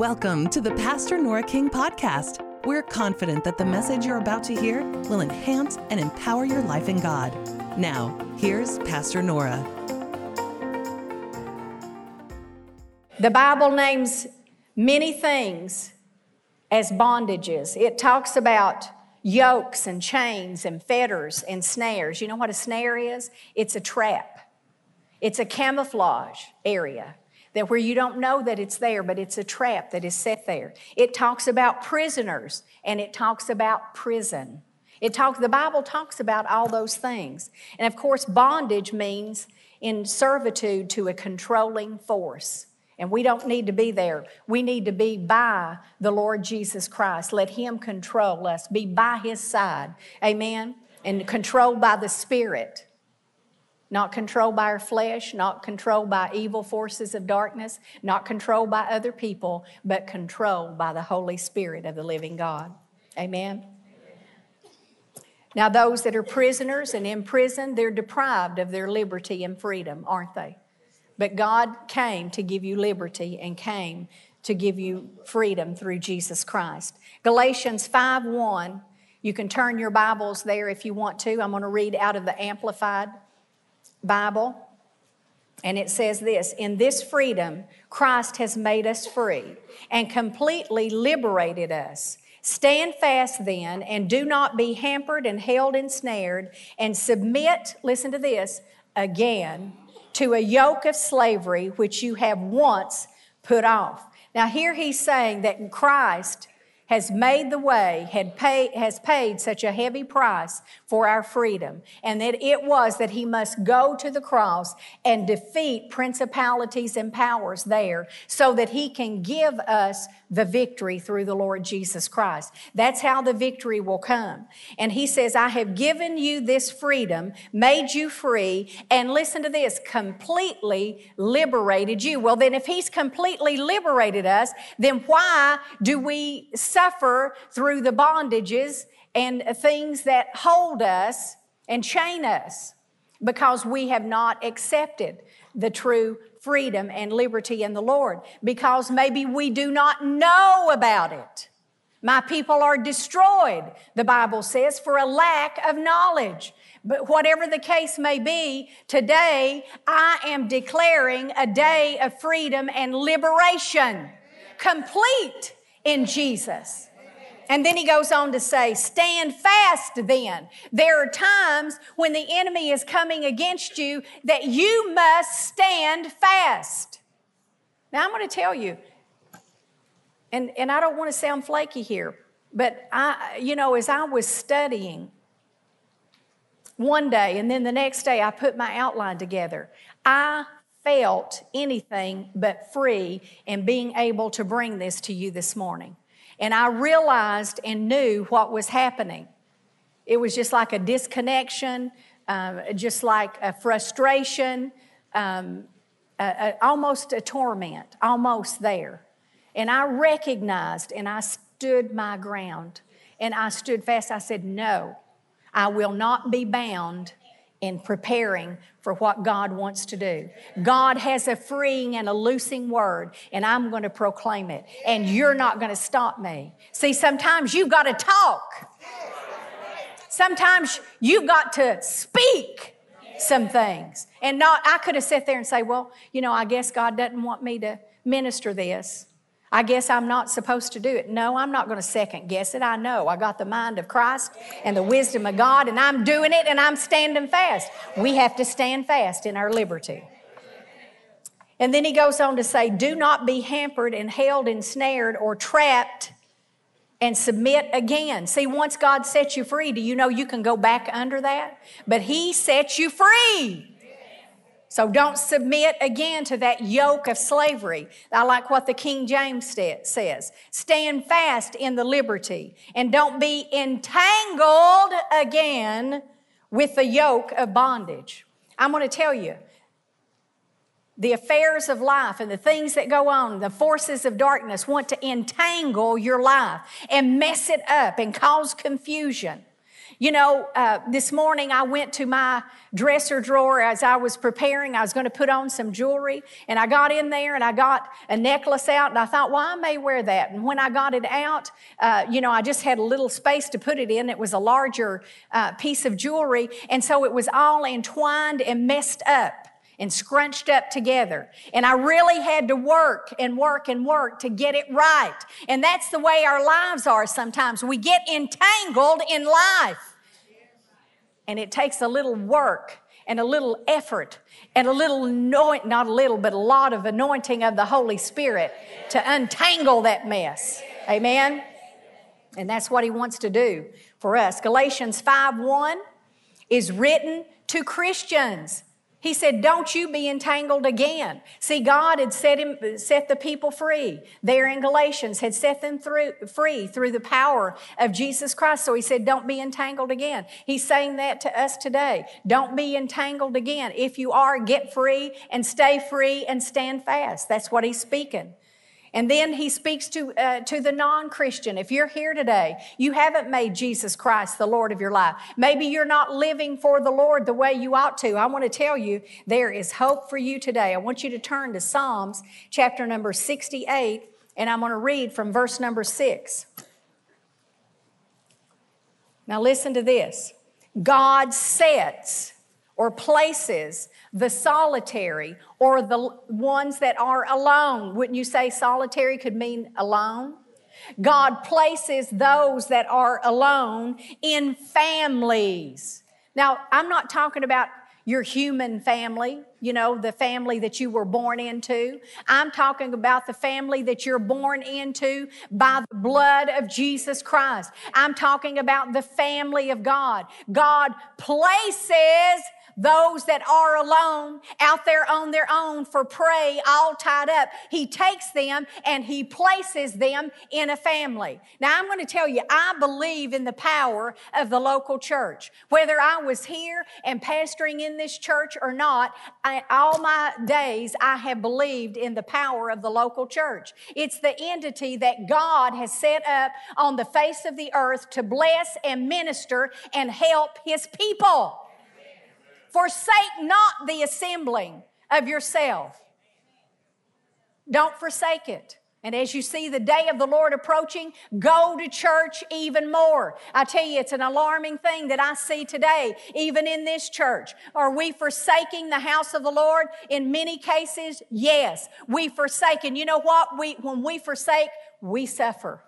Welcome to the Pastor Nora King podcast. We're confident that the message you're about to hear will enhance and empower your life in God. Now, here's Pastor Nora. The Bible names many things as bondages. It talks about yokes and chains and fetters and snares. You know what a snare is? It's a trap, it's a camouflage area that where you don't know that it's there, but it's a trap that is set there. It talks about prisoners and it talks about prison. It talks, the Bible talks about all those things. And of course, bondage means in servitude to a controlling force. And we don't need to be there. We need to be by the Lord Jesus Christ. Let Him control us, be by His side. Amen? And controlled by the Spirit not controlled by our flesh, not controlled by evil forces of darkness, not controlled by other people, but controlled by the Holy Spirit of the living God. Amen. Now, those that are prisoners and in prison, they're deprived of their liberty and freedom, aren't they? But God came to give you liberty and came to give you freedom through Jesus Christ. Galatians 5 1, you can turn your Bibles there if you want to. I'm going to read out of the Amplified. Bible, and it says this In this freedom, Christ has made us free and completely liberated us. Stand fast then, and do not be hampered and held ensnared, and submit, listen to this, again to a yoke of slavery which you have once put off. Now, here he's saying that Christ has made the way, had pay, has paid such a heavy price for our freedom, and that it was that he must go to the cross and defeat principalities and powers there so that he can give us the victory through the Lord Jesus Christ. That's how the victory will come. And he says, I have given you this freedom, made you free, and listen to this, completely liberated you. Well, then, if he's completely liberated us, then why do we suffer through the bondages and things that hold us and chain us? Because we have not accepted the true freedom and liberty in the Lord because maybe we do not know about it. My people are destroyed, the Bible says, for a lack of knowledge. But whatever the case may be, today I am declaring a day of freedom and liberation, complete in Jesus. And then he goes on to say, Stand fast then. There are times when the enemy is coming against you that you must stand fast. Now, I'm going to tell you, and, and I don't want to sound flaky here, but I, you know, as I was studying one day and then the next day I put my outline together, I felt anything but free in being able to bring this to you this morning. And I realized and knew what was happening. It was just like a disconnection, um, just like a frustration, um, a, a, almost a torment, almost there. And I recognized and I stood my ground and I stood fast. I said, No, I will not be bound in preparing for what God wants to do. God has a freeing and a loosing word, and I'm going to proclaim it, and you're not going to stop me. See, sometimes you've got to talk, sometimes you've got to speak some things. And not, I could have sat there and say, well, you know, I guess God doesn't want me to minister this. I guess I'm not supposed to do it. No, I'm not going to second guess it. I know I got the mind of Christ and the wisdom of God, and I'm doing it and I'm standing fast. We have to stand fast in our liberty. And then he goes on to say, Do not be hampered and held, ensnared, or trapped and submit again. See, once God sets you free, do you know you can go back under that? But He sets you free. So don't submit again to that yoke of slavery. I like what the King James says. Stand fast in the liberty and don't be entangled again with the yoke of bondage. I'm going to tell you, the affairs of life and the things that go on, the forces of darkness want to entangle your life and mess it up and cause confusion. You know, uh, this morning I went to my dresser drawer as I was preparing. I was going to put on some jewelry, and I got in there and I got a necklace out, and I thought, well, I may wear that. And when I got it out, uh, you know, I just had a little space to put it in. It was a larger uh, piece of jewelry, and so it was all entwined and messed up and scrunched up together. And I really had to work and work and work to get it right. And that's the way our lives are sometimes. We get entangled in life. And it takes a little work and a little effort and a little anoint, not a little, but a lot of anointing of the Holy Spirit to untangle that mess. Amen. And that's what he wants to do for us. Galatians 5 1 is written to Christians. He said, Don't you be entangled again. See, God had set, him, set the people free. There in Galatians, had set them through, free through the power of Jesus Christ. So he said, Don't be entangled again. He's saying that to us today. Don't be entangled again. If you are, get free and stay free and stand fast. That's what he's speaking. And then he speaks to, uh, to the non Christian. If you're here today, you haven't made Jesus Christ the Lord of your life. Maybe you're not living for the Lord the way you ought to. I want to tell you there is hope for you today. I want you to turn to Psalms chapter number 68, and I'm going to read from verse number 6. Now, listen to this God sets or places the solitary or the ones that are alone. Wouldn't you say solitary could mean alone? God places those that are alone in families. Now, I'm not talking about your human family, you know, the family that you were born into. I'm talking about the family that you're born into by the blood of Jesus Christ. I'm talking about the family of God. God places those that are alone out there on their own for prey, all tied up. He takes them and he places them in a family. Now, I'm going to tell you, I believe in the power of the local church. Whether I was here and pastoring in this church or not, I, all my days I have believed in the power of the local church. It's the entity that God has set up on the face of the earth to bless and minister and help his people. Forsake not the assembling of yourself. Don't forsake it. And as you see the day of the Lord approaching, go to church even more. I tell you, it's an alarming thing that I see today, even in this church. Are we forsaking the house of the Lord? In many cases, yes. We forsake. And you know what? We, when we forsake, we suffer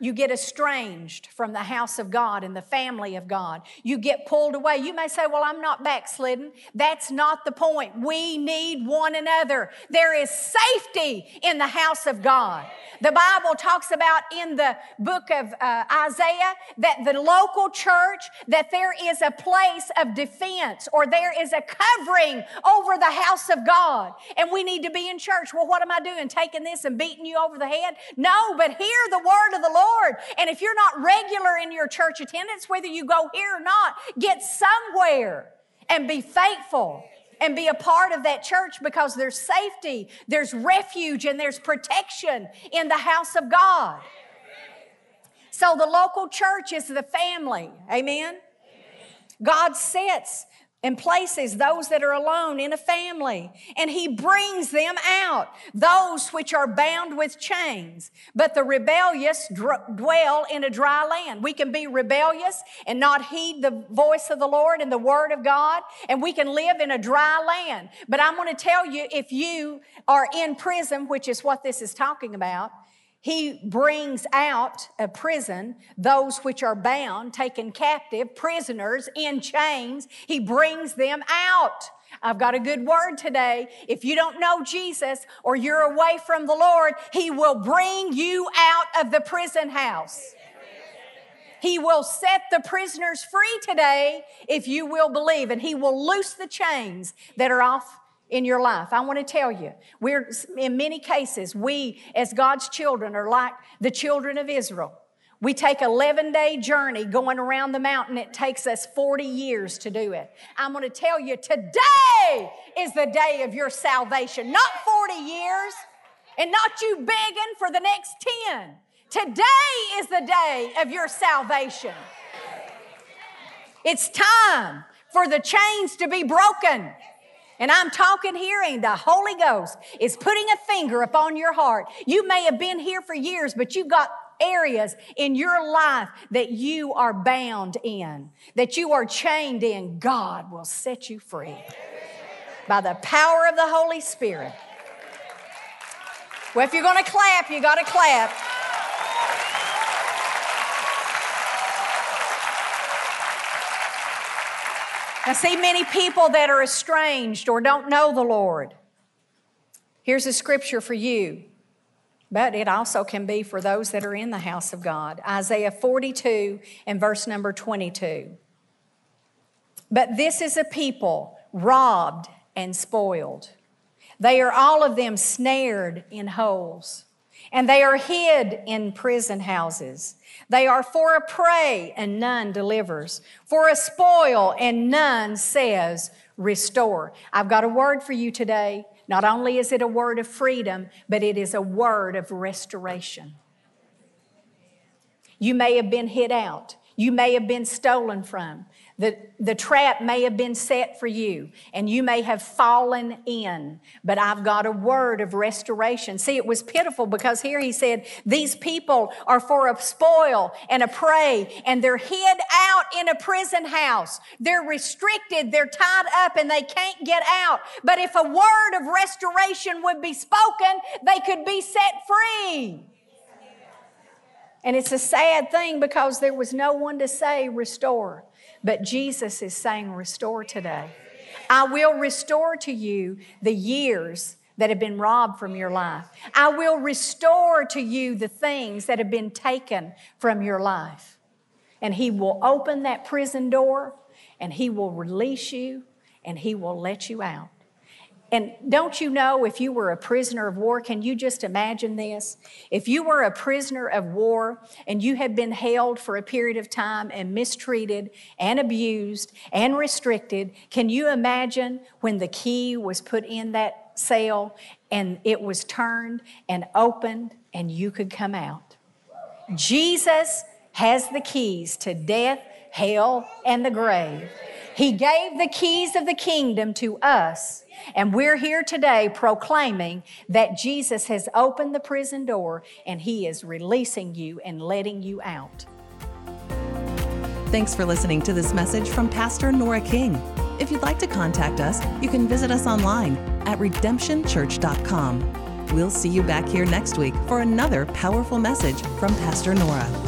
you get estranged from the house of God and the family of God. You get pulled away. You may say, Well, I'm not backslidden. That's not the point. We need one another. There is safety in the house of God. The Bible talks about in the book of uh, Isaiah that the local church, that there is a place of defense or there is a covering over the house of God. And we need to be in church. Well, what am I doing? Taking this and beating you over the head? No, but hear the word of the Lord Lord. And if you're not regular in your church attendance, whether you go here or not, get somewhere and be faithful and be a part of that church because there's safety, there's refuge, and there's protection in the house of God. So the local church is the family. Amen? God sets and places those that are alone in a family, and he brings them out, those which are bound with chains. But the rebellious dwell in a dry land. We can be rebellious and not heed the voice of the Lord and the word of God, and we can live in a dry land. But I'm going to tell you if you are in prison, which is what this is talking about, he brings out of prison those which are bound, taken captive, prisoners in chains. He brings them out. I've got a good word today. If you don't know Jesus or you're away from the Lord, He will bring you out of the prison house. He will set the prisoners free today if you will believe, and He will loose the chains that are off in your life. I want to tell you, we're in many cases, we as God's children are like the children of Israel. We take 11 day journey going around the mountain. It takes us 40 years to do it. I'm going to tell you today is the day of your salvation, not 40 years and not you begging for the next 10. Today is the day of your salvation. It's time for the chains to be broken. And I'm talking here, and the Holy Ghost is putting a finger upon your heart. You may have been here for years, but you've got areas in your life that you are bound in, that you are chained in. God will set you free by the power of the Holy Spirit. Well, if you're going to clap, you got to clap. I see many people that are estranged or don't know the Lord. Here's a scripture for you, but it also can be for those that are in the house of God. Isaiah 42 and verse number 22. But this is a people robbed and spoiled. They are all of them snared in holes, and they are hid in prison houses. They are for a prey, and none delivers, for a spoil, and none says, Restore. I've got a word for you today. Not only is it a word of freedom, but it is a word of restoration. You may have been hit out. You may have been stolen from. The, the trap may have been set for you and you may have fallen in, but I've got a word of restoration. See, it was pitiful because here he said, These people are for a spoil and a prey, and they're hid out in a prison house. They're restricted, they're tied up, and they can't get out. But if a word of restoration would be spoken, they could be set free. And it's a sad thing because there was no one to say, Restore. But Jesus is saying, Restore today. I will restore to you the years that have been robbed from your life. I will restore to you the things that have been taken from your life. And He will open that prison door and He will release you and He will let you out. And don't you know if you were a prisoner of war, can you just imagine this? If you were a prisoner of war and you had been held for a period of time and mistreated and abused and restricted, can you imagine when the key was put in that cell and it was turned and opened and you could come out? Jesus has the keys to death, hell, and the grave. He gave the keys of the kingdom to us and we're here today proclaiming that Jesus has opened the prison door and he is releasing you and letting you out. Thanks for listening to this message from Pastor Nora King. If you'd like to contact us, you can visit us online at redemptionchurch.com. We'll see you back here next week for another powerful message from Pastor Nora.